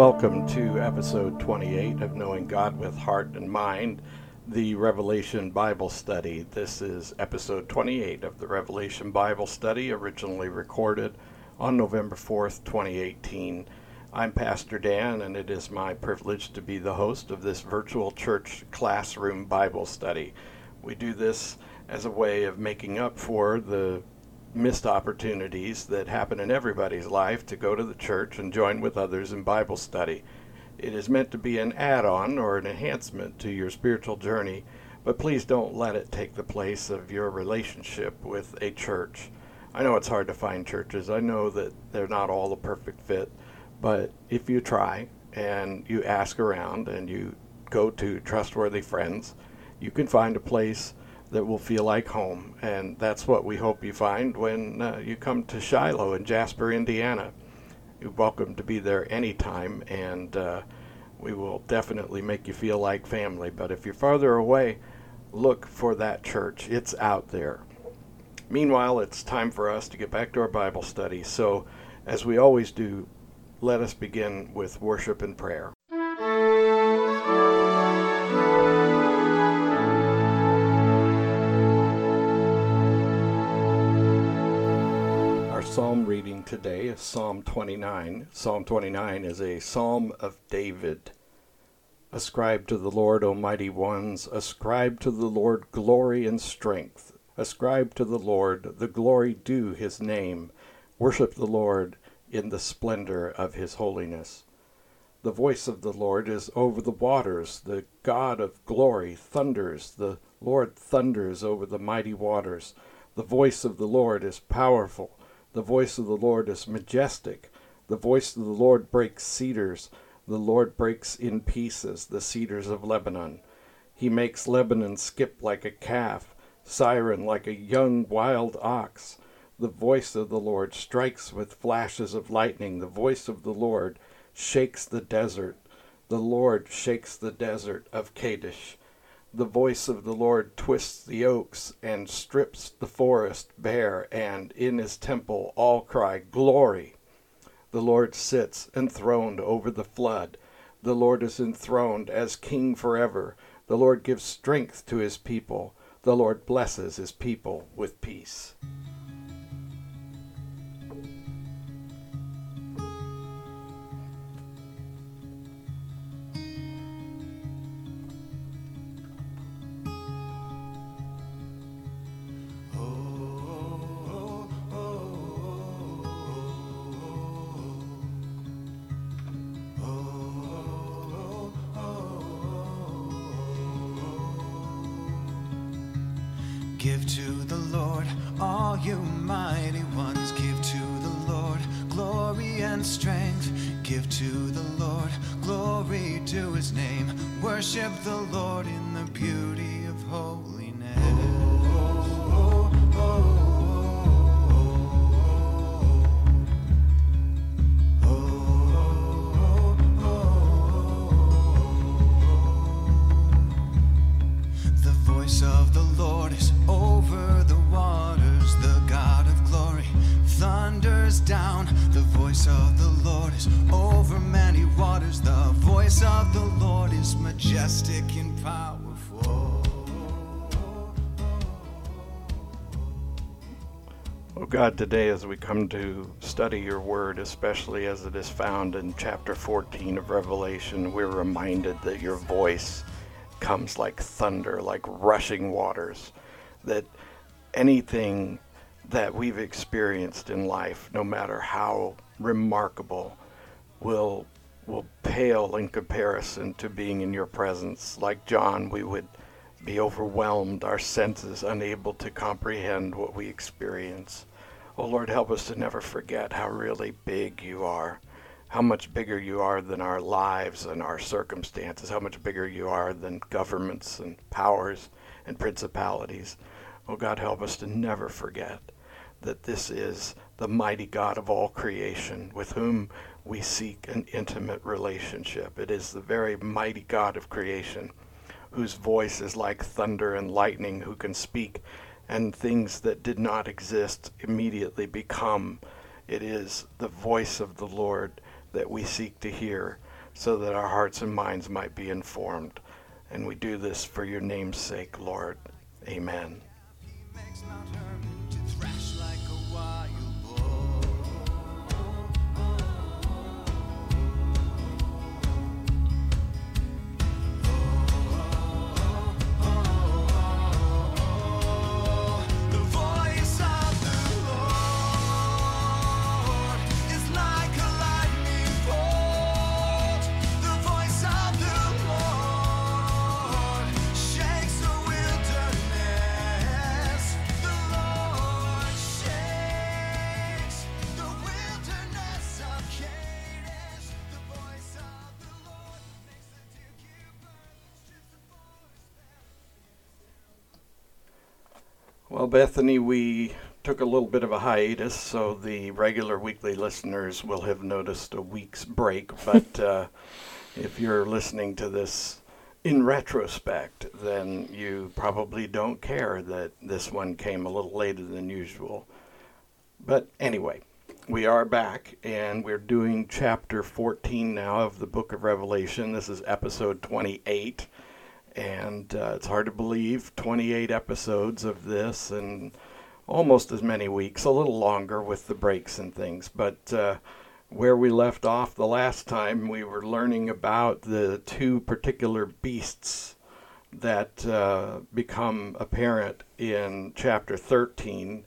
Welcome to episode 28 of Knowing God with Heart and Mind, the Revelation Bible Study. This is episode 28 of the Revelation Bible Study, originally recorded on November 4th, 2018. I'm Pastor Dan, and it is my privilege to be the host of this virtual church classroom Bible study. We do this as a way of making up for the missed opportunities that happen in everybody's life to go to the church and join with others in Bible study. It is meant to be an add on or an enhancement to your spiritual journey, but please don't let it take the place of your relationship with a church. I know it's hard to find churches. I know that they're not all the perfect fit, but if you try and you ask around and you go to trustworthy friends, you can find a place that will feel like home. And that's what we hope you find when uh, you come to Shiloh in Jasper, Indiana. You're welcome to be there anytime, and uh, we will definitely make you feel like family. But if you're farther away, look for that church. It's out there. Meanwhile, it's time for us to get back to our Bible study. So, as we always do, let us begin with worship and prayer. Today is Psalm 29. Psalm 29 is a psalm of David. Ascribe to the Lord, O mighty ones, ascribe to the Lord glory and strength. Ascribe to the Lord the glory due his name. Worship the Lord in the splendor of his holiness. The voice of the Lord is over the waters. The God of glory thunders. The Lord thunders over the mighty waters. The voice of the Lord is powerful. The voice of the Lord is majestic. The voice of the Lord breaks cedars. The Lord breaks in pieces the cedars of Lebanon. He makes Lebanon skip like a calf, Sirion like a young wild ox. The voice of the Lord strikes with flashes of lightning. The voice of the Lord shakes the desert. The Lord shakes the desert of Kadesh. The voice of the Lord twists the oaks and strips the forest bare, and in his temple all cry, Glory! The Lord sits enthroned over the flood. The Lord is enthroned as king forever. The Lord gives strength to his people. The Lord blesses his people with peace. God, today as we come to study your word, especially as it is found in chapter 14 of Revelation, we're reminded that your voice comes like thunder, like rushing waters, that anything that we've experienced in life, no matter how remarkable, will will pale in comparison to being in your presence. Like John, we would be overwhelmed, our senses unable to comprehend what we experience. Oh Lord, help us to never forget how really big you are, how much bigger you are than our lives and our circumstances, how much bigger you are than governments and powers and principalities. Oh God, help us to never forget that this is the mighty God of all creation with whom we seek an intimate relationship. It is the very mighty God of creation whose voice is like thunder and lightning, who can speak and things that did not exist immediately become. It is the voice of the Lord that we seek to hear. so that our hearts and minds might be informed. And we do this for your name's sake, Lord. Amen. Bethany, we took a little bit of a hiatus, so the regular weekly listeners will have noticed a week's break. But uh, if you're listening to this in retrospect, then you probably don't care that this one came a little later than usual. But anyway, we are back and we're doing chapter 14 now of the book of Revelation. This is episode 28 and uh, it's hard to believe 28 episodes of this and almost as many weeks a little longer with the breaks and things but uh, where we left off the last time we were learning about the two particular beasts that uh, become apparent in chapter 13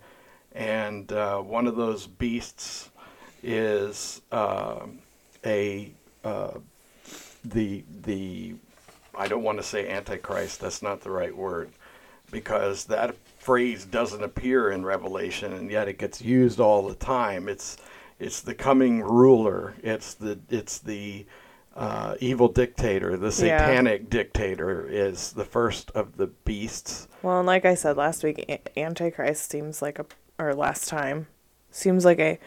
and uh, one of those beasts is uh, a uh, the the I don't want to say antichrist. That's not the right word because that phrase doesn't appear in Revelation, and yet it gets used all the time. It's it's the coming ruler. It's the it's the uh, evil dictator. The Yeah. satanic dictator is the first of the beasts. Well, and like I said last week, Antichrist seems like a, or last time, seems like a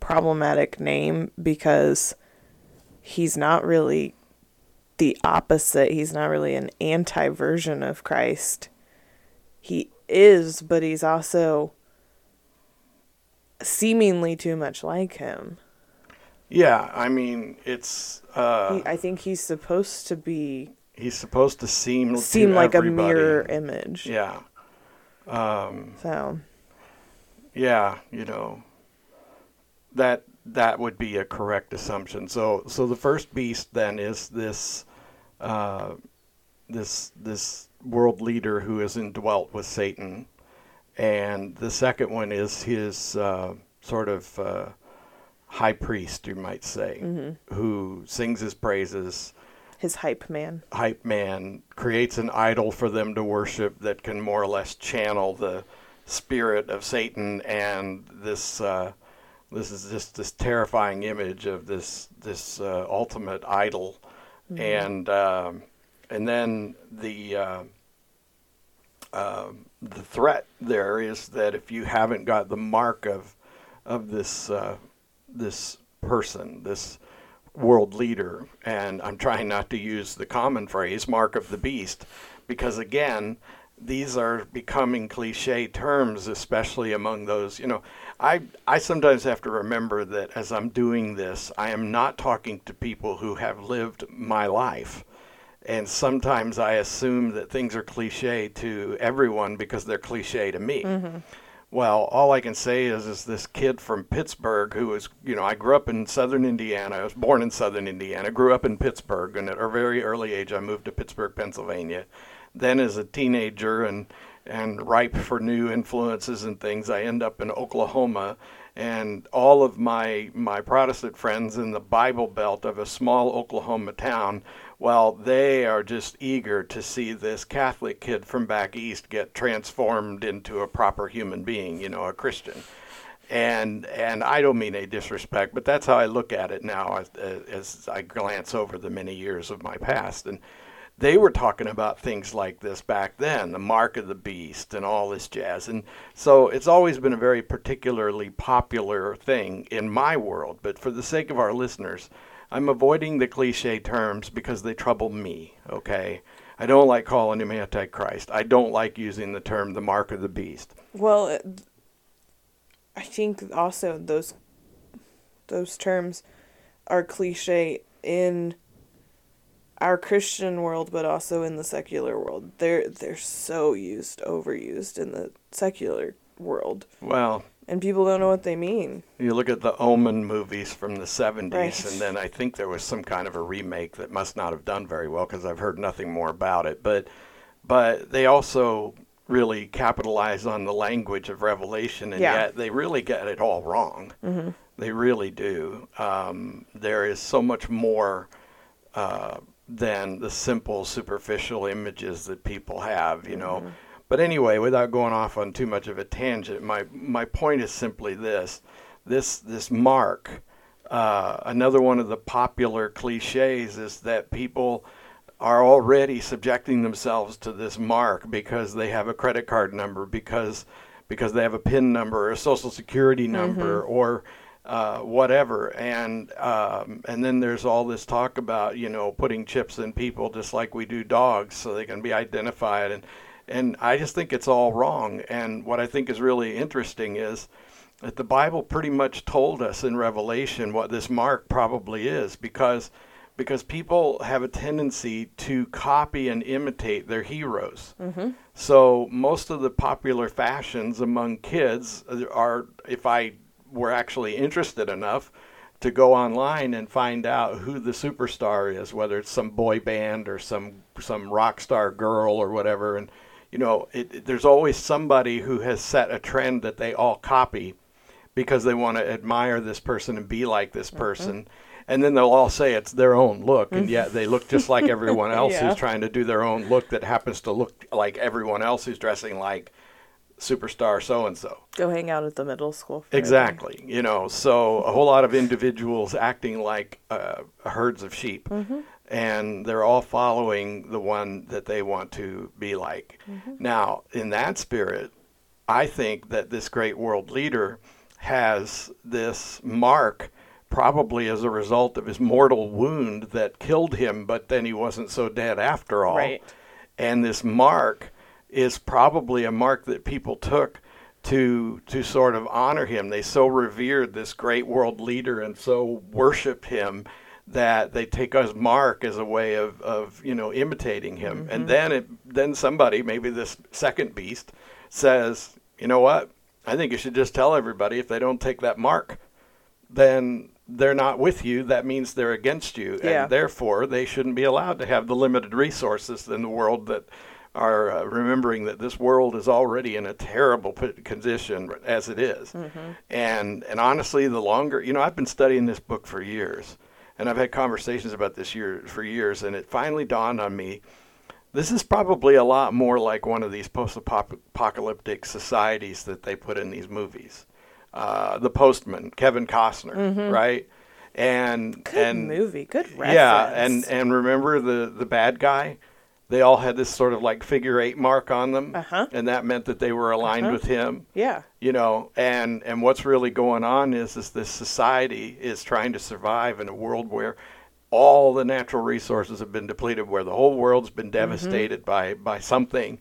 problematic name because he's not really the opposite. He's not really an anti version of Christ. He is, but he's also seemingly too much like him. Yeah, I mean it's uh, he, I think he's supposed to be he's supposed to seem seem to like a mirror image. Yeah. Um, So yeah, you know, that that would be a correct assumption. So so the first beast then is this uh, this this world leader who is indwelt with Satan, and the second one is his uh, sort of uh, high priest, you might say, who sings his praises his hype man. hype man creates an idol for them to worship that can more or less channel the spirit of Satan and this uh, this is just this terrifying image of this this uh, ultimate idol and um, and then the uh, um the threat there is that if you haven't got the mark of of this uh, this person this world leader, and I'm trying not to use the common phrase "mark of the beast," because again, these are becoming cliche terms, especially among those. You know, I I sometimes have to remember that as I'm doing this, I am not talking to people who have lived my life. And sometimes I assume that things are cliche to everyone because they're cliche to me. Mm-hmm. Well, all I can say is, is this kid from Pittsburgh who was, you know, I grew up in southern Indiana. I was born in southern Indiana, grew up in Pittsburgh, and at a very early age, I moved to Pittsburgh, Pennsylvania. Then, as a teenager and and ripe for new influences and things, I end up in Oklahoma, and all of my my Protestant friends in the Bible Belt of a small Oklahoma town, well, they are just eager to see this Catholic kid from back east get transformed into a proper human being, you know, a Christian. And and I don't mean a disrespect, but that's how I look at it now as, as I glance over the many years of my past. And they were talking about things like this back then, the mark of the beast and all this jazz. And so it's always been a very particularly popular thing in my world. But for the sake of our listeners, I'm avoiding the cliche terms because they trouble me, okay? I don't like calling him Antichrist. I don't like using the term the mark of the beast. Well, uh, I think also those those terms are cliche in our Christian world, but also in the secular world. They're they're so used, overused in the secular world, Well, and people don't know what they mean. you look at the Omen movies from the 70s, Right. and then I think there was some kind of a remake that must not have done very well because I've heard nothing more about it. But, but they also really capitalize on the language of Revelation, and Yeah. yet they really get it all wrong. They really do. Um, there is so much more uh, than the simple, superficial images that people have, you know. But anyway, without going off on too much of a tangent, my my point is simply this: this this mark. Uh, another one of the popular cliches is that people are already subjecting themselves to this mark because they have a credit card number, because because they have a PIN number or a social security number or uh, whatever. And um, and then there's all this talk about you know putting chips in people just like we do dogs so they can be identified and and I just think it's all wrong. And what I think is really interesting is that the Bible pretty much told us in Revelation what this mark probably is because because people have a tendency to copy and imitate their heroes. So most of the popular fashions among kids are if I were actually interested enough to go online and find out who the superstar is, whether it's some boy band or some some rock star girl or whatever and you know, it, it- there's always somebody who has set a trend that they all copy because they want to admire this person and be like this mm-hmm. person. And then they'll all say it's their own look, and yet they look just like everyone else Yeah. who's trying to do their own look that happens to look like everyone else who's dressing like superstar so and so. Go hang out at the middle school. Exactly. You know, so a whole lot of individuals acting like uh, herds of sheep, and they're all following the one that they want to be like. Now, in that spirit, I think that this great world leader has this mark probably as a result of his mortal wound that killed him, but then he wasn't so dead after all. Right. And this mark is probably a mark that people took to to sort of honor him. They so revered this great world leader and so worshiped him that they take his mark as a way of, of you know imitating him. And mm-hmm. then it then somebody, maybe this second beast, says, you know what? I think you should just tell everybody if they don't take that mark, then they're not with you. That means they're against you, Yeah. and therefore they shouldn't be allowed to have the limited resources in the world that are uh, remembering that this world is already in a terrible p- condition as it is. And and honestly, the longer you know, I've been studying this book for years, and I've had conversations about this year for years, and it finally dawned on me. This is probably a lot more like one of these post-apocalyptic societies that they put in these movies. Uh, the Postman, Kevin Costner, right? And Good and movie. Good reference. yeah, and and remember the the bad guy? They all had this sort of like figure eight mark on them, Uh-huh. and that meant that they were aligned Uh-huh. with him. yeah. You know, and and what's really going on is is this society is trying to survive in a world where all the natural resources have been depleted, where the whole world's been Mm-hmm. devastated by by something.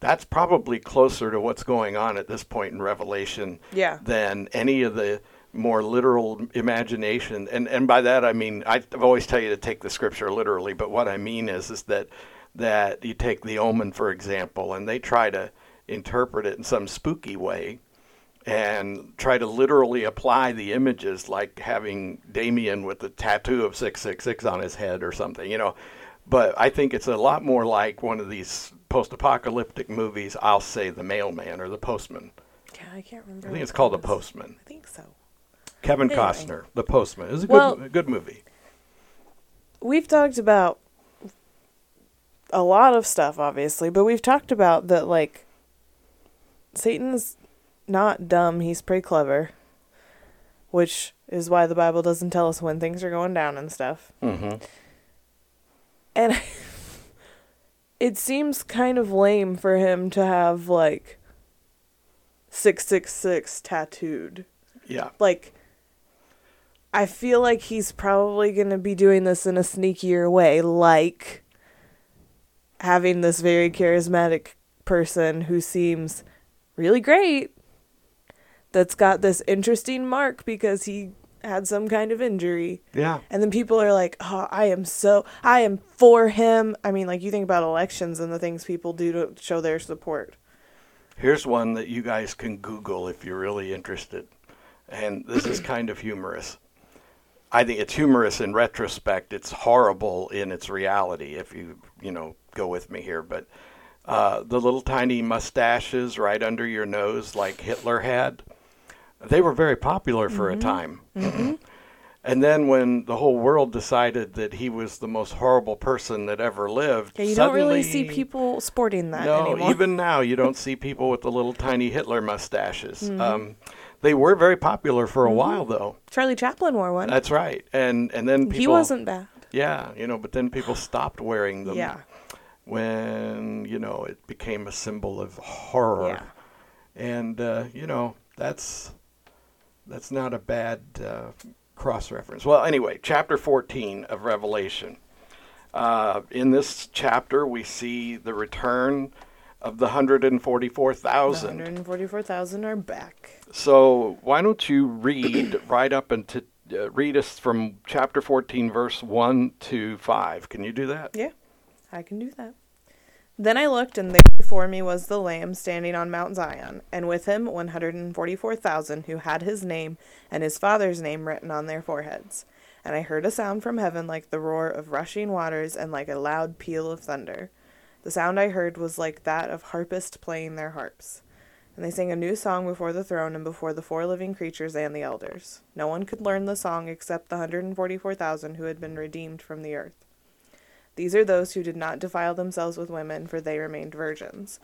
That's probably closer to what's going on at this point in Revelation Yeah. than any of the more literal imagination. And and by that I mean I- I've always tell you to take the scripture literally, but what I mean is is that that you take the omen for example, and they try to interpret it in some spooky way and try to literally apply the images like having Damien with the tattoo of 666 on his head or something, you know. But I think it's a lot more like one of these post-apocalyptic movies, I'll say The Mailman or The Postman. Yeah, I can't remember. I think it's called The. Postman. I think so. Kevin Anyway. Costner, The Postman. It's a good, Well- good movie. We've talked about a lot of stuff, obviously, but we've talked about that, like, Satan's not dumb, he's pretty clever. Which is why the Bible doesn't tell us when things are going down and stuff. Mm-hmm. And it seems kind of lame for him to have, like, 666 tattooed. Yeah. like I feel like he's probably going to be doing this in a sneakier way like having this very charismatic person who seems really great that's got this interesting mark because he had some kind of injury. Yeah. And then people are like, "Oh, I am so I am for him." I mean, like you think about elections and the things people do to show their support. Here's one that you guys can Google if you're really interested. And this is kind of humorous. I think it's humorous in retrospect. It's horrible in its reality if you, you know, go with me here. But uh, the little tiny mustaches right under your nose, like Hitler had, they were very popular for Mm-hmm. a time. And then when the whole world decided that he was the most horrible person that ever lived, Yeah, you don't really see people sporting that no, anymore. even now you don't see people with the little tiny Hitler mustaches. Mm-hmm. Um, they were very popular for a while, though. Charlie Chaplin wore one. That's right, and and then people. he wasn't bad. Yeah, you know, but then people stopped wearing them. Yeah. When you know it became a symbol of horror, Yeah. and uh, you know that's that's not a bad uh, cross reference. Well, anyway, chapter fourteen of Revelation. Uh, in this chapter, we see the return of the hundred and forty-four The 144,000 are back. So why don't you read right up into uh, read us from chapter 14 verse 1 to 5. Can you do that? Yeah, I can do that. Then I looked, and there before me was the Lamb standing on Mount Zion, and with him 144,000 who had his name and his father's name written on their foreheads. And I heard a sound from heaven like the roar of rushing waters and like a loud peal of thunder. The sound I heard was like that of harpists playing their harps. And they sang a new song before the throne and before the four living creatures and the elders. No one could learn the song except the 144,000 who had been redeemed from the earth. These are those who did not defile themselves with women, for they remained virgins.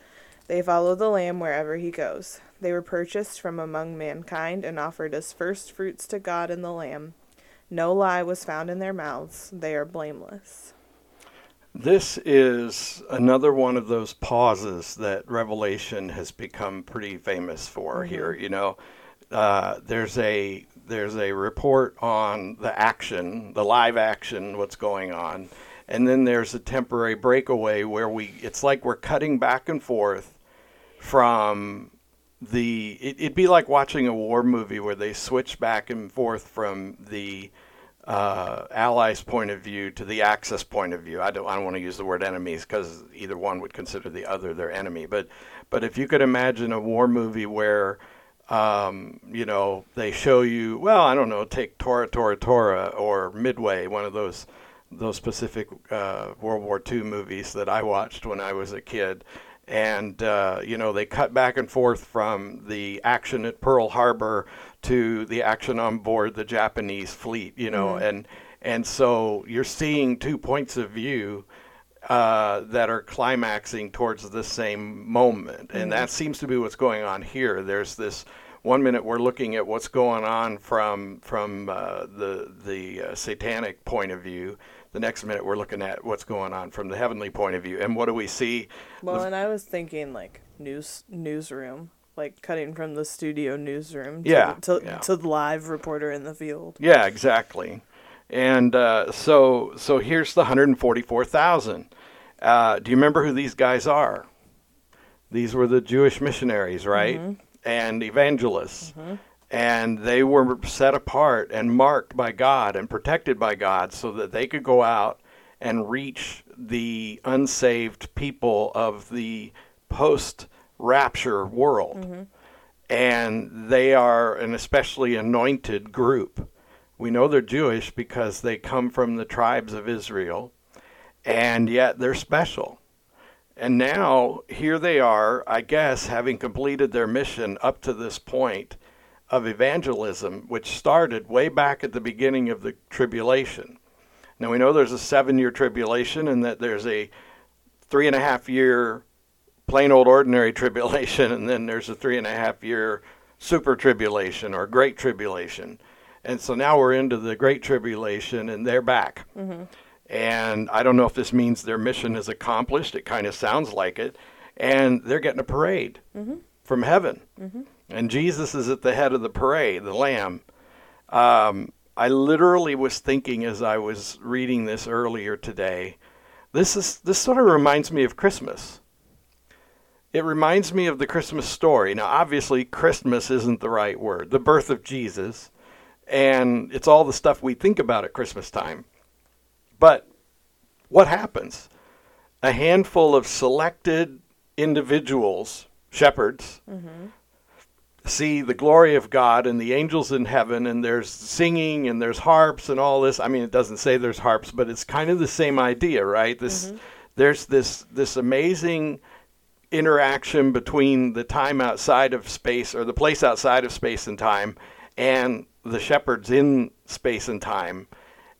They follow the Lamb wherever he goes. They were purchased from among mankind and offered as first fruits to God and the Lamb. No lie was found in their mouths. They are blameless. This is another one of those pauses that Revelation has become pretty famous for here. You know, uh, there's a there's a report on the action, the live action, what's going on, and then there's a temporary breakaway where we it's like we're cutting back and forth from the it, it'd be like watching a war movie where they switch back and forth from the uh, allies' point of view to the Axis point of view. I don't, I don't want to use the word enemies because either one would consider the other their enemy. But, but if you could imagine a war movie where, um, you know, they show you, well, I don't know, take Tora, Tora, Tora, or Midway, one of those those specific uh, World War II movies that I watched when I was a kid. And, uh, you know, they cut back and forth from the action at Pearl Harbor to the action on board the Japanese fleet, you know, and, and so you're seeing two points of view uh, that are climaxing towards the same moment. And that seems to be what's going on here. There's this one minute we're looking at what's going on from from uh, the the uh, satanic point of view. The next minute we're looking at what's going on from the heavenly point of view. And what do we see? Well, and I was thinking like news newsroom, like cutting from the studio newsroom to, Yeah, to, yeah. to the live reporter in the field. Yeah, exactly. And uh, so so here's the 144,000. Uh, do you remember who these guys are? These were the Jewish missionaries, right? And evangelists. And they were set apart and marked by God and protected by God so that they could go out and reach the unsaved people of the post rapture world. Mm-hmm. And they are an especially anointed group. We know they're Jewish because they come from the tribes of Israel, and yet they're special. And now, here they are, I guess, having completed their mission up to this point of evangelism, which started way back at the beginning of the tribulation. Now, we know there's a seven year tribulation and that there's a three and a half year plain old ordinary tribulation, and then there's a three and a half year super tribulation or great tribulation. And so now we're into the great tribulation, and they're back. Mm-hmm. And I don't know if this means their mission is accomplished. It kind of sounds like it. And they're getting a parade mm-hmm. from heaven. Mm-hmm. And Jesus is at the head of the parade, the Lamb. Um, I literally was thinking as I was reading this earlier today, this is this sort of reminds me of Christmas. It reminds me of the Christmas story. Now, obviously, Christmas isn't the right word. The birth of Jesus, and it's all the stuff we think about at Christmas time. But what happens? A handful of selected individuals, shepherds, see the glory of God and the angels in heaven, and there's singing and there's harps and all this. I mean, it doesn't say there's harps, but it's kind of the same idea, right? This mm-hmm. there's this this amazing interaction between the time outside of space or the place outside of space and time and the shepherds in space and time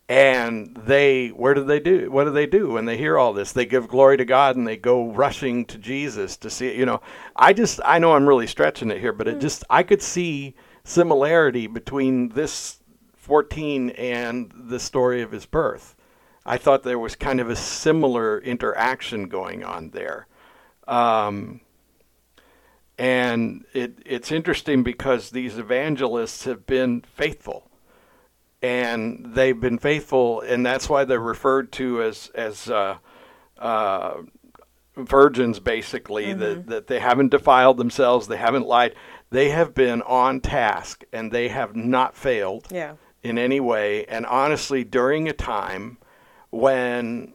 and they where do they do what do they do when they hear all this? They give glory to god and they go rushing to jesus to see it you know i just i know i'm really stretching it here but it just i could see similarity between this 14 and the story of his birth. I thought there was kind of a similar interaction going on there. Um, and it, it's interesting because these evangelists have been faithful and they've been faithful, and that's why they're referred to as as uh, uh, virgins, basically. That that they haven't defiled themselves, they haven't lied, they have been on task, and they have not failed Yeah. in any way. And honestly, during a time when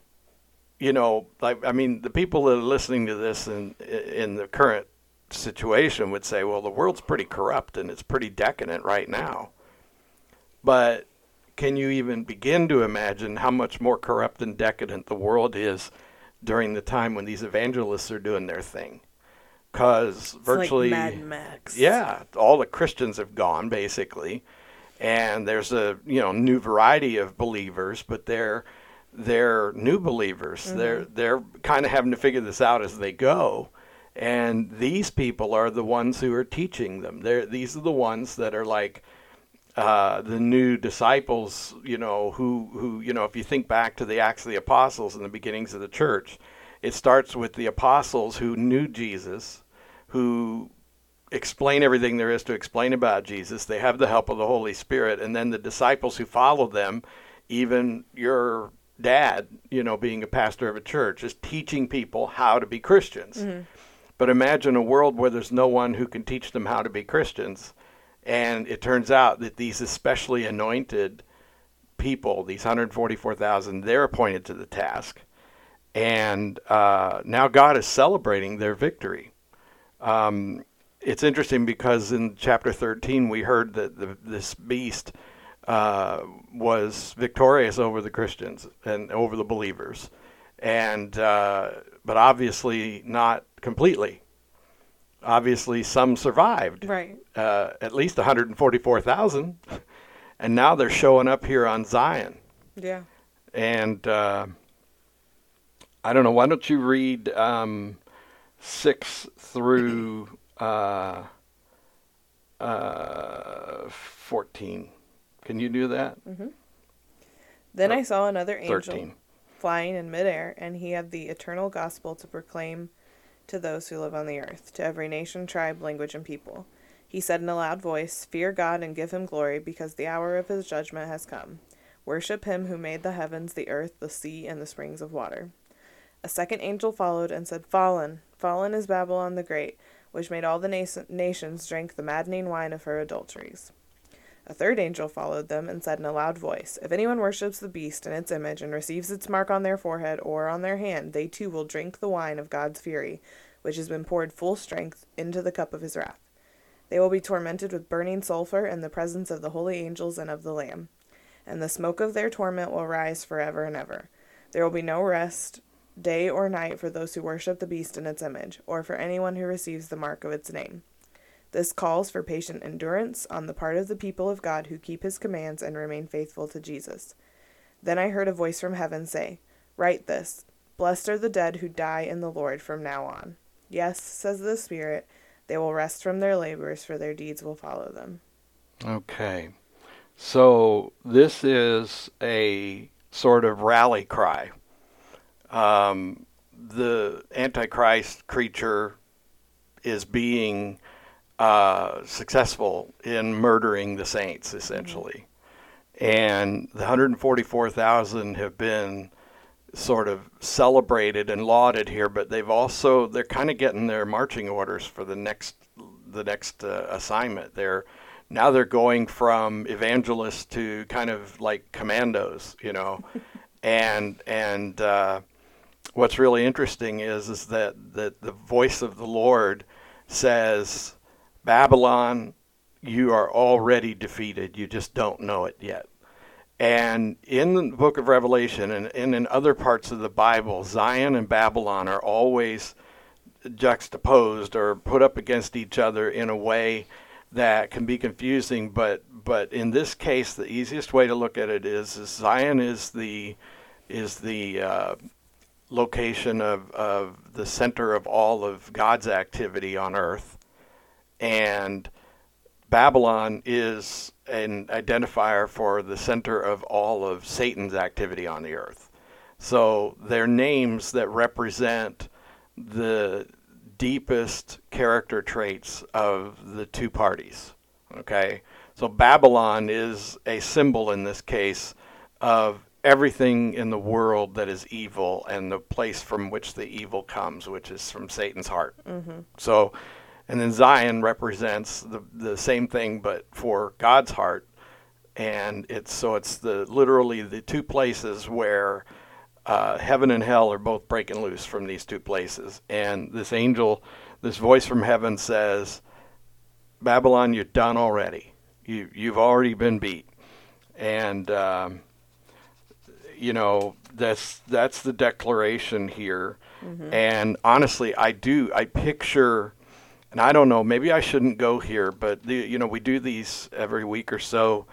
you know, like I mean, the people that are listening to this in in the current situation would say, well, the world's pretty corrupt and it's pretty decadent right now. But can you even begin to imagine how much more corrupt and decadent the world is during the time when these evangelists are doing their thing? Because virtually, like Mad Max. yeah, all the Christians have gone basically, and there's a you know new variety of believers, but they're they're new believers. Mm-hmm. They're they're kind of having to figure this out as they go, and these people are the ones who are teaching them. They're these are the ones that are like uh, the new disciples, you know, who, who, you know, if you think back to the Acts of the Apostles and the beginnings of the church, it starts with the apostles who knew Jesus, who explain everything there is to explain about Jesus. They have the help of the Holy Spirit, and then the disciples who follow them, even your dad, you know, being a pastor of a church, is teaching people how to be Christians. But imagine a world where there's no one who can teach them how to be Christians. And it turns out that these especially anointed people, these 144,000, they're appointed to the task. And uh, now God is celebrating their victory. Um, it's interesting because in chapter 13, we heard that the, this beast uh, was victorious over the Christians and over the believers. And, uh, but obviously not completely. Obviously, some survived Right. uh, at least 144,000, and now they're showing up here on Zion. Yeah. And uh, I don't know. Why don't you read um, six through uh, uh, fourteen? Can you do that? Then I saw another angel Thirteen. flying in midair, and he had the eternal gospel to proclaim to those who live on the earth, to every nation, tribe, language, and people. He said in a loud voice, Fear God and give him glory, because the hour of his judgment has come. Worship him who made the heavens, the earth, the sea, and the springs of water. A second angel followed and said, Fallen, fallen is Babylon the Great, which made all the nation- nations drink the maddening wine of her adulteries. A third angel followed them and said in a loud voice, If anyone worships the beast and its image and receives its mark on their forehead or on their hand, they too will drink the wine of God's fury, which has been poured full strength into the cup of his wrath. They will be tormented with burning sulfur in the presence of the holy angels and of the Lamb. And the smoke of their torment will rise forever and ever. There will be no rest, day or night, for those who worship the beast and its image, or for anyone who receives the mark of its name. This calls for patient endurance on the part of the people of God who keep his commands and remain faithful to Jesus. Then I heard a voice from heaven say, Write this Blessed are the dead who die in the Lord from now on. Yes, says the Spirit, they will rest from their labors, for their deeds will follow them. Okay. So this is a sort of rally cry. Um, the Antichrist creature is being uh, successful in murdering the saints, essentially. And the 144,000 have been sort of celebrated and lauded here, but they've also they're kind of getting their marching orders for the next the next uh, assignment. They're now they're going from evangelists to kind of like commandos, you know, and and uh, what's really interesting is is that that the voice of the Lord says, Babylon, you are already defeated. You just don't know it yet. And in the book of Revelation and, and in other parts of the Bible, Zion and Babylon are always juxtaposed or put up against each other in a way that can be confusing. But but in this case, the easiest way to look at it is, is Zion is the is the uh, location of, of the center of all of God's activity on earth, and Babylon is an identifier for the center of all of Satan's activity on the earth. So they're names that represent the deepest character traits of the two parties. Okay? So Babylon is a symbol in this case of everything in the world that is evil and the place from which the evil comes, which is from Satan's heart. Mm-hmm. So, and then Zion represents the, the same thing, but for God's heart. And it's so it's the literally the two places where uh, heaven and hell are both breaking loose from these two places. And this angel, this voice from heaven says, Babylon, you're done already. You, you've already been beat. And, um, you know, that's, that's the declaration here. Mm-hmm. And honestly, I do, I picture, and I don't know, maybe I shouldn't go here, but, the, you know, we do these every week or so,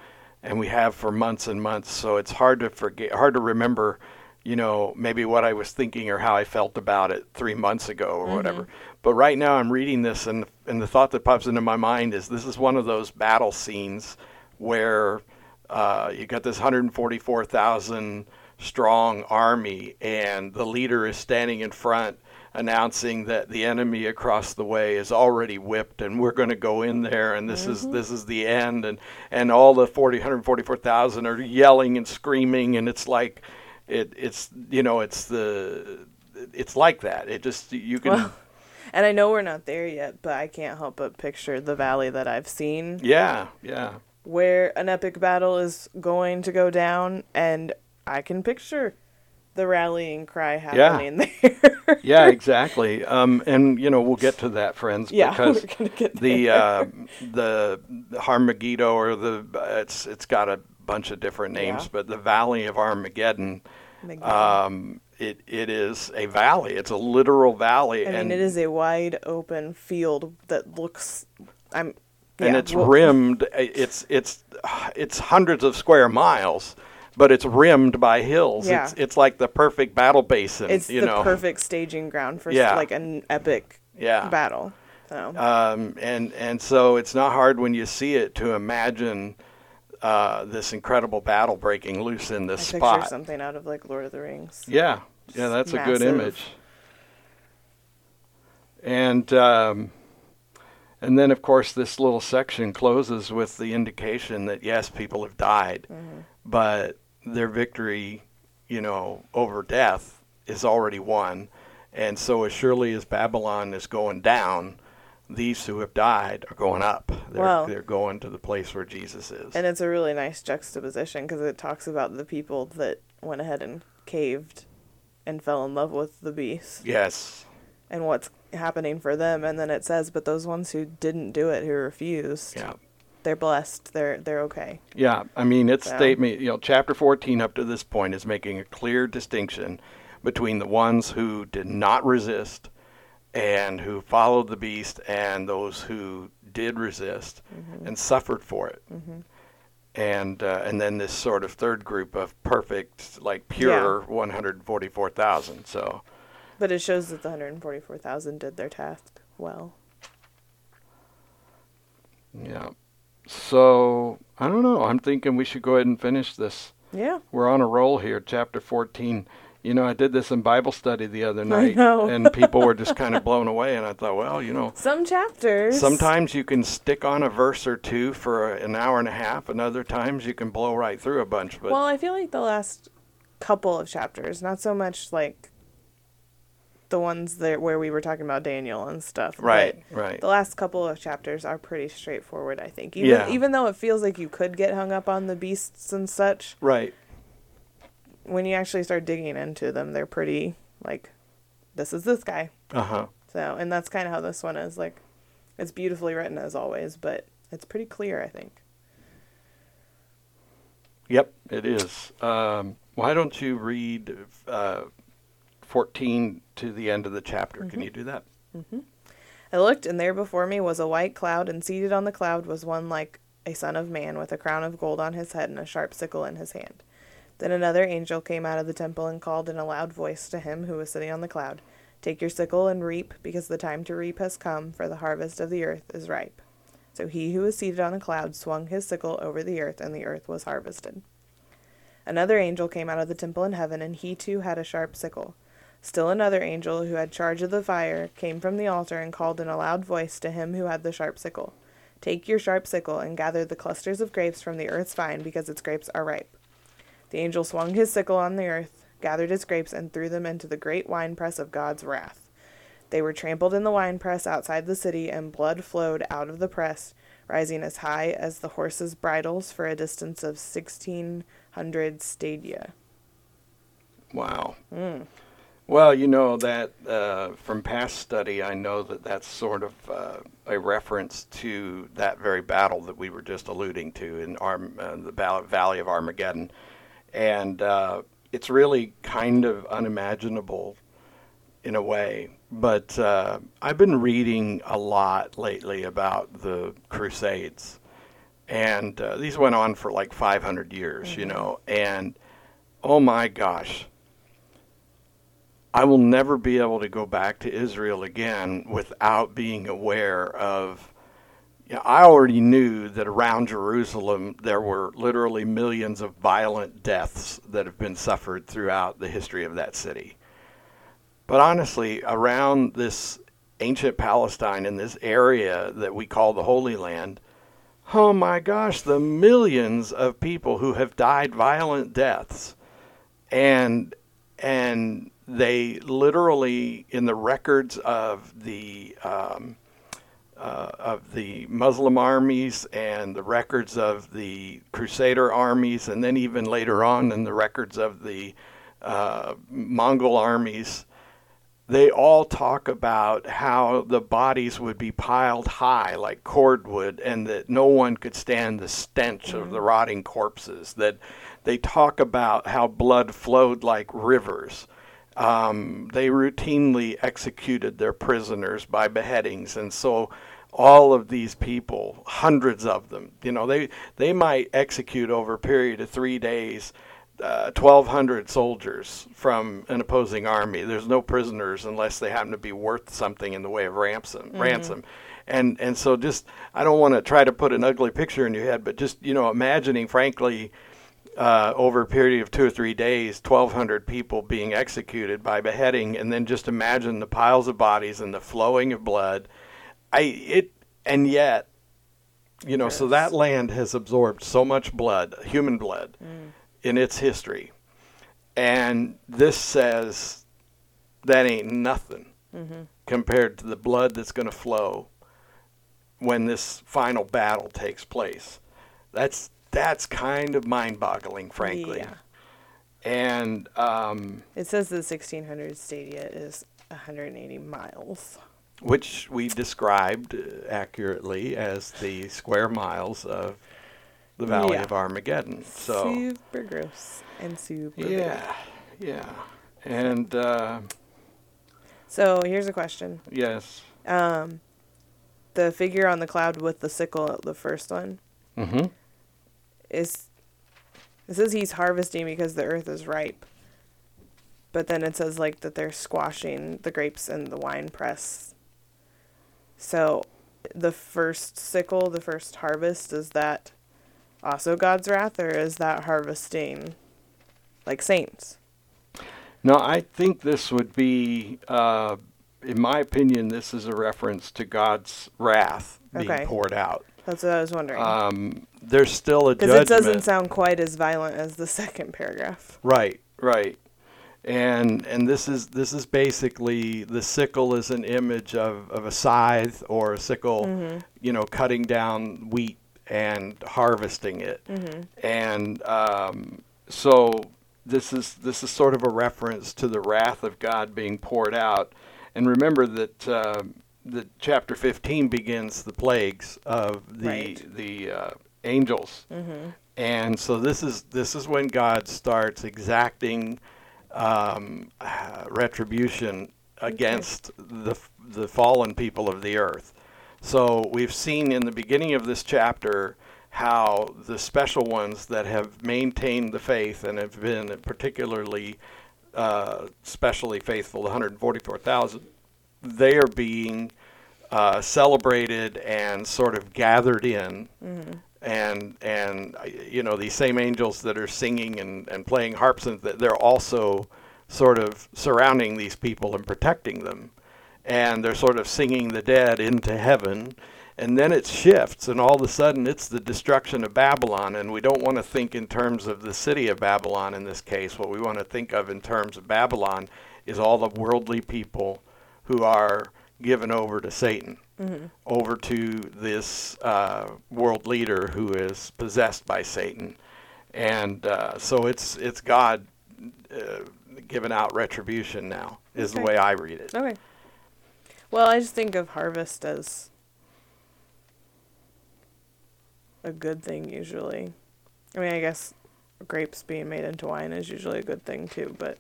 and we have for months and months. So it's hard to forget, hard to remember you know, maybe what I was thinking or how I felt about it three months ago or mm-hmm. whatever. But right now I'm reading this, and, and the thought that pops into my mind is this is one of those battle scenes where uh, you got this 144,000 strong army, and the leader is standing in front announcing that the enemy across the way is already whipped and we're going to go in there and this mm-hmm. is this is the end and and all the 40 144,000 are yelling and screaming and it's like it it's you know it's the it's like that. It just you can. Well, and I know we're not there yet, but I can't help but picture the valley that I've seen. Yeah, yeah. Where an epic battle is going to go down, and I can picture the rallying cry happening yeah. there. yeah, exactly. Um, and you know we'll get to that, friends, yeah, because the uh, the Harmageddo or the it's it's got a bunch of different names, yeah. but the Valley of Armageddon um, it it is a valley. It's a literal valley. I mean, and it is a wide open field that looks. I'm. Yeah, and it's well, rimmed. It's it's it's hundreds of square miles, but it's rimmed by hills. Yeah. It's it's like the perfect battle basin. It's the know. perfect staging ground for yeah. like an epic yeah. battle. So. Um, and and so it's not hard when you see it to imagine uh, this incredible battle breaking loose in this I spot. Something out of like Lord of the Rings. Yeah, yeah, that's a good image. And um, and then of course this little section closes with the indication that yes, people have died, mm-hmm. But their victory, you know, over death is already won. And so as surely as Babylon is going down, these who have died are going up. They're, wow. they're going to the place where Jesus is. And it's a really nice juxtaposition because it talks about the people that went ahead and caved and fell in love with the beast. Yes. And what's happening for them. And then it says, but those ones who didn't do it, who refused. Yeah. They're blessed. They're they're okay. Yeah, I mean it's so. statement. You know, chapter fourteen up to this point is making a clear distinction between the ones who did not resist and who followed the beast and those who did resist mm-hmm. and suffered for it. Mm-hmm. And uh, and then this sort of third group of perfect, like pure yeah. 144,000. So, but it shows that the 144,000 did their task well. Yeah. So I don't know. I'm thinking we should go ahead and finish this. Yeah. We're on a roll here, chapter 14 you know, I did this in Bible study the other night, and people were just kind of blown away. And I thought, well, you know, some chapters. Sometimes you can stick on a verse or two for an hour and a half, and other times you can blow right through a bunch. But well, I feel like the last couple of chapters, not so much like the ones that where we were talking about Daniel and stuff. but Right, right. The last couple of chapters are pretty straightforward, I think. Even Yeah. even though it feels like you could get hung up on the beasts and such, Right. when you actually start digging into them, they're pretty like this is this guy. Uh huh. So, and that's kind of how this one is like it's beautifully written as always, but it's pretty clear, I think. Yep, it is. Um, why don't you read uh, 14 to the end of the chapter? Can you do that? Mm-hmm. I looked, and there before me was a white cloud, and seated on the cloud was one like a son of man, with a crown of gold on his head and a sharp sickle in his hand. Then another angel came out of the temple and called in a loud voice to him who was sitting on the cloud Take your sickle and reap, because the time to reap has come, for the harvest of the earth is ripe. So he who was seated on the cloud swung his sickle over the earth, and the earth was harvested. Another angel came out of the temple in heaven, and he too had a sharp sickle. Still another angel, who had charge of the fire, came from the altar and called in a loud voice to him who had the sharp sickle Take your sharp sickle and gather the clusters of grapes from the earth's vine, because its grapes are ripe. The angel swung his sickle on the earth, gathered his grapes, and threw them into the great winepress of God's wrath. They were trampled in the winepress outside the city, and blood flowed out of the press, rising as high as the horses' bridles for a distance of sixteen hundred stadia. Wow. Mm. Well, you know that uh, from past study, I know that that's sort of uh, a reference to that very battle that we were just alluding to in Arm- uh, the Valley of Armageddon, and uh, it's really kind of unimaginable in a way. But uh, I've been reading a lot lately about the Crusades, and uh, these went on for like 500 years, you know, and oh my gosh. I will never be able to go back to Israel again without being aware of. You know, I already knew that around Jerusalem there were literally millions of violent deaths that have been suffered throughout the history of that city. But honestly, around this ancient Palestine in this area that we call the Holy Land, oh my gosh, the millions of people who have died violent deaths. And and they literally in the records of the um, uh, of the Muslim armies and the records of the Crusader armies, and then even later on in the records of the uh, Mongol armies, they all talk about how the bodies would be piled high like cordwood and that no one could stand the stench of the rotting corpses. That they talk about how blood flowed like rivers. Um, they routinely executed their prisoners by beheadings, and so all of these people, hundreds of them, you know, they they might execute over a period of three days. Uh, 1,200 soldiers from an opposing army. There's no prisoners unless they happen to be worth something in the way of ransom. Ransom, and and so just I don't want to try to put an ugly picture in your head, but just you know imagining, frankly, uh, over a period of two or three days, 1,200 people being executed by beheading, and then just imagine the piles of bodies and the flowing of blood. I it and yet, you know, so that land has absorbed so much blood, human blood, in its history, and this says that ain't nothing compared to the blood that's going to flow when this final battle takes place. That's that's kind of mind-boggling, frankly. Yeah. And um, It says the 1600 stadia is 180 miles. which we described uh, accurately as the square miles of the Valley Yeah. of Armageddon. So super gross and super big. yeah, yeah, and uh, So here's a question. yes, Um, the figure on the cloud with the sickle, the first one, mm-hmm. Is it says he's harvesting because the earth is ripe. But then it says like that they're squashing the grapes in the wine press. So the first sickle, the first harvest, is that also God's wrath or is that harvesting like saints? No, I think this would be, uh, in my opinion, this is a reference to God's wrath being Okay. poured out. That's what I was wondering. Um, there's still a Because judgment. it doesn't sound quite as violent as the second paragraph. Right, right. and and this is this is basically the sickle is an image of, of a scythe or a sickle, you know, cutting down wheat and harvesting it, and um, so this is this is sort of a reference to the wrath of God being poured out, and remember that. Uh, the chapter 15 begins the plagues of the Right. the uh, angels, and so this is this is when God starts exacting um, uh, retribution against the the fallen people of the earth. So we've seen in the beginning of this chapter how the special ones that have maintained the faith and have been particularly uh, specially faithful, the 144,000, they are being uh, celebrated and sort of gathered in. And and uh, you know these same angels that are singing and, and playing harps and th- they're also sort of surrounding these people and protecting them, and they're sort of singing the dead into heaven, and then it shifts and all of a sudden it's the destruction of Babylon and we don't want to think in terms of the city of Babylon in this case. What we want to think of in terms of Babylon is all the worldly people who are given over to Satan, over to this uh, world leader who is possessed by Satan, and uh, so it's it's God uh, giving out retribution now is the way I read it. Okay. Well, I just think of harvest as a good thing usually. I mean, I guess grapes being made into wine is usually a good thing too, but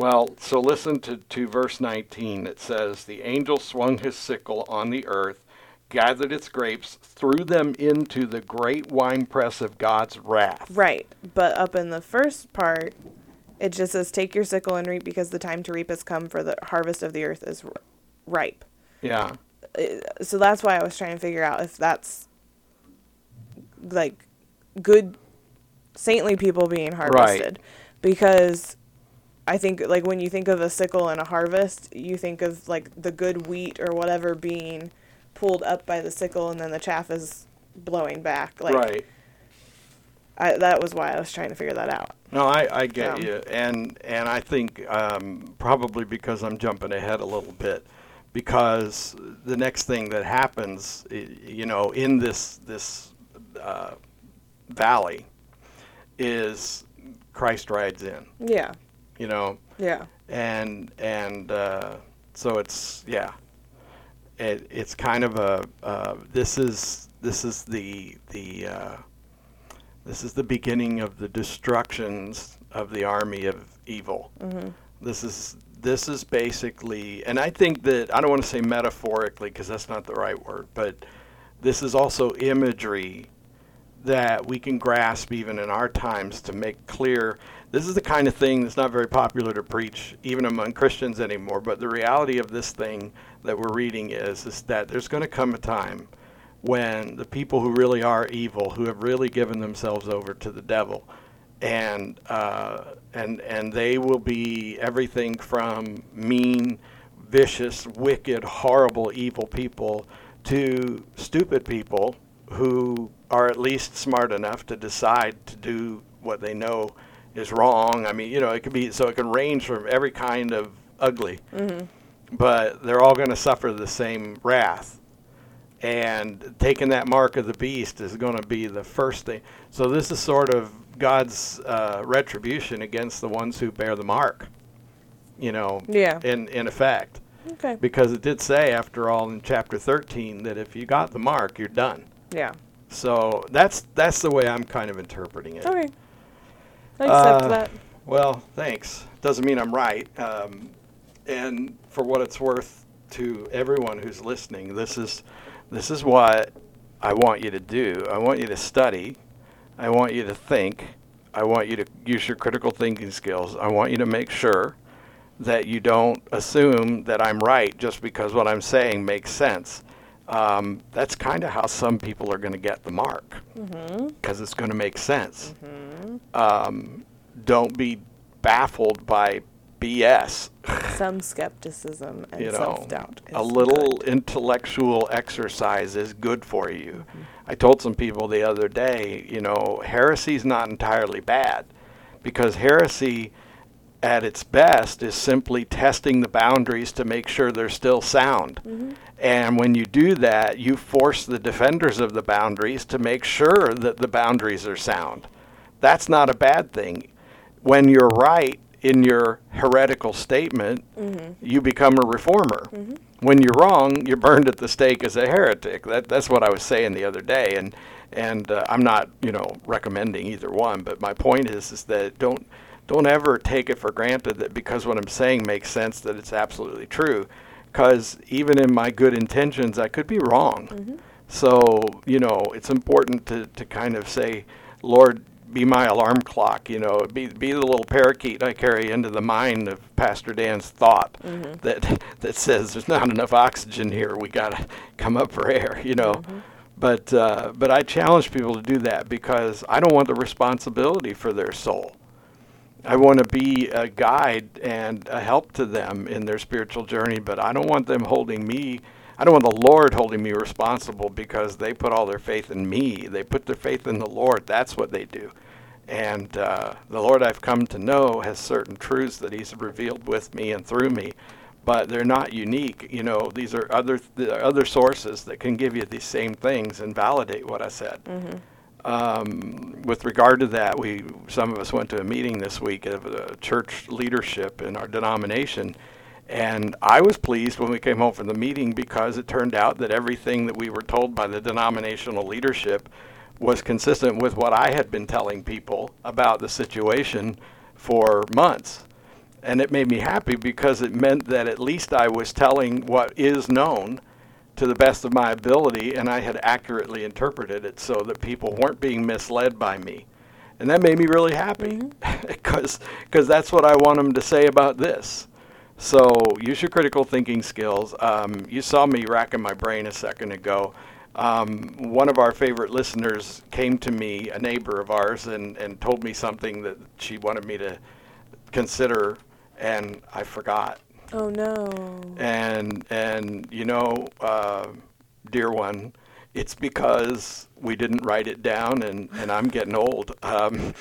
Well, so listen to, to verse 19. It says, The angel swung his sickle on the earth, gathered its grapes, threw them into the great winepress of God's wrath. right. But up in the first part, it just says, "Take your sickle and reap, because the time to reap has come, for the harvest of the earth is r- ripe." Yeah. Uh, so that's why I was trying to figure out if that's like good saintly people being harvested because I think like when you think of a sickle and a harvest, you think of like the good wheat or whatever being pulled up by the sickle and then the chaff is blowing back. Like right. I, that was why I was trying to figure that out. No, I, I get Yeah. you, and and I think um, probably because I'm jumping ahead a little bit, because the next thing that happens, i- you know, in this this uh, valley, is Christ rides in, Yeah. You know, Yeah. and and uh, so it's yeah, it, it's kind of a uh, this is this is the the uh, this is the beginning of the destructions of the army of evil. This is this is basically, and I think that I don't want to say metaphorically because that's not the right word, but this is also imagery that we can grasp even in our times to make clear. This is the kind of thing that's not very popular to preach even among Christians anymore. But the reality of this thing that we're reading is is that there's going to come a time when the people who really are evil, who have really given themselves over to the devil, and uh, and and they will be everything from mean, vicious, wicked, horrible, evil people to stupid people who are at least smart enough to decide to do what they know is wrong. I mean, you know, it could be so it can range from every kind of ugly, but they're all going to suffer the same wrath and taking that mark of the beast is going to be the first thing. So this is sort of God's uh, retribution against the ones who bear the mark. You know, Yeah. in in effect, Okay. because it did say, after all, in chapter thirteen, that if you got the mark, you're done. Yeah. So that's that's the way I'm kind of interpreting it. Okay. I accept Uh, that. Well, thanks. Doesn't mean I'm right. Um, and for what it's worth to everyone who's listening, this is this is what I want you to do. I want you to study. I want you to think. I want you to use your critical thinking skills. I want you to make sure that you don't assume that I'm right just because what I'm saying makes sense. Um, that's kind of how some people are going to get the mark because it's going to make sense. Um, don't be baffled by BS. Some skepticism and you know, self doubt. a little intellectual exercise is good for you. I told some people the other day, you know, heresy's not entirely bad because heresy at its best is simply testing the boundaries to make sure they're still sound. Mm-hmm. And when you do that, you force the defenders of the boundaries to make sure that the boundaries are sound. That's not a bad thing. When you're right in your heretical statement, mm-hmm. you become a reformer. Mm-hmm. When you're wrong, you're burned at the stake as a heretic. That, that's what I was saying the other day. And, and uh, I'm not, you know, recommending either one. But my point is, is that don't, don't ever take it for granted that because what I'm saying makes sense that it's absolutely true. Because even in my good intentions, I could be wrong. Mm-hmm. So, you know, it's important to, to kind of say, Lord, be my alarm clock, you know, be, be the little parakeet I carry into the mind of Pastor Dan's thought mm-hmm. that, that says there's not enough oxygen here. We got to come up for air, you know. Mm-hmm. But, uh, but I challenge people to do that because I don't want the responsibility for their soul. I want to be a guide and a help to them in their spiritual journey, but I don't want them holding me. I don't want the Lord holding me responsible because they put all their faith in me. They put their faith in the Lord. That's what they do. And uh, the Lord I've come to know has certain truths that He's revealed with me and through me, but they're not unique. You know, these are other are other sources that can give you these same things and validate what I said um, with regard to that, we some of us went to a meeting this week of uh, church leadership in our denomination, and I was pleased when we came home from the meeting because it turned out that everything that we were told by the denominational leadership was consistent with what I had been telling people about the situation for months. And it made me happy because it meant that at least I was telling what is known to the best of my ability, and I had accurately interpreted it so that people weren't being misled by me. And that made me really happy because that's what I want them to say about this. So use your critical thinking skills. Um, you saw me racking my brain a second ago. Um, one of our favorite listeners came to me, a neighbor of ours, and, and told me something that she wanted me to consider, and I forgot Oh no. and and you know, uh, dear one, it's because we didn't write it down, and and I'm getting old. Um,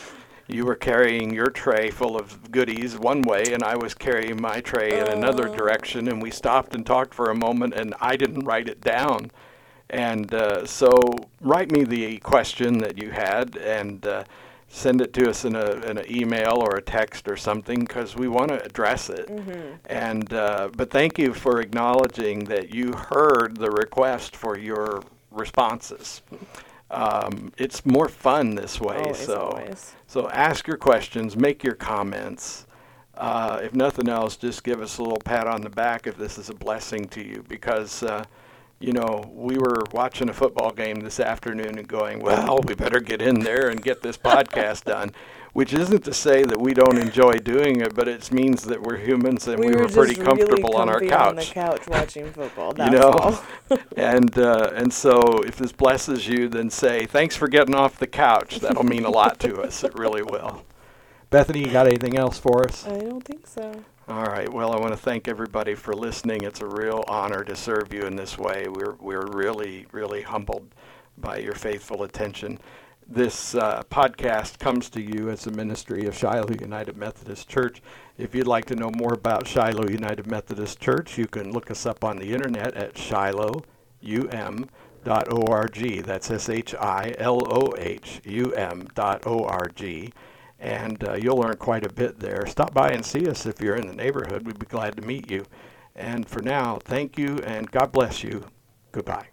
you were carrying your tray full of goodies one way, and I was carrying my tray in another direction, and we stopped and talked for a moment, and I didn't write it down. And uh, so, write me the question that you had, and uh, send it to us in, a, in an email or a text or something, because we want to address it. And uh, but thank you for acknowledging that you heard the request for your responses. Um, it's more fun this way. Always, so always. so ask your questions, make your comments. Uh, if nothing else, just give us a little pat on the back if this is a blessing to you, because uh, you know we were watching a football game this afternoon and going, well, we better get in there and get this podcast done. Which isn't to say that we don't enjoy doing it, but it means that we're humans and we, were, just pretty really comfortable on our couch on the couch watching football. you know and uh, and so if this blesses you then say thanks for getting off the couch that'll mean a lot to us it really will bethany you got anything else for us I don't think so. All right well i want to thank everybody for listening it's a real honor to serve you in this way we're we're really really humbled by your faithful attention this uh, podcast comes to you as a ministry of Shiloh United Methodist Church. If you'd like to know more about Shiloh United Methodist Church, you can look us up on the internet at shilohum.org. That's S H I L O H U M dot O R G and uh, you'll learn quite a bit there. Stop by and see us if you're in the neighborhood. We'd be glad to meet you. And for now, thank you and God bless you. Goodbye.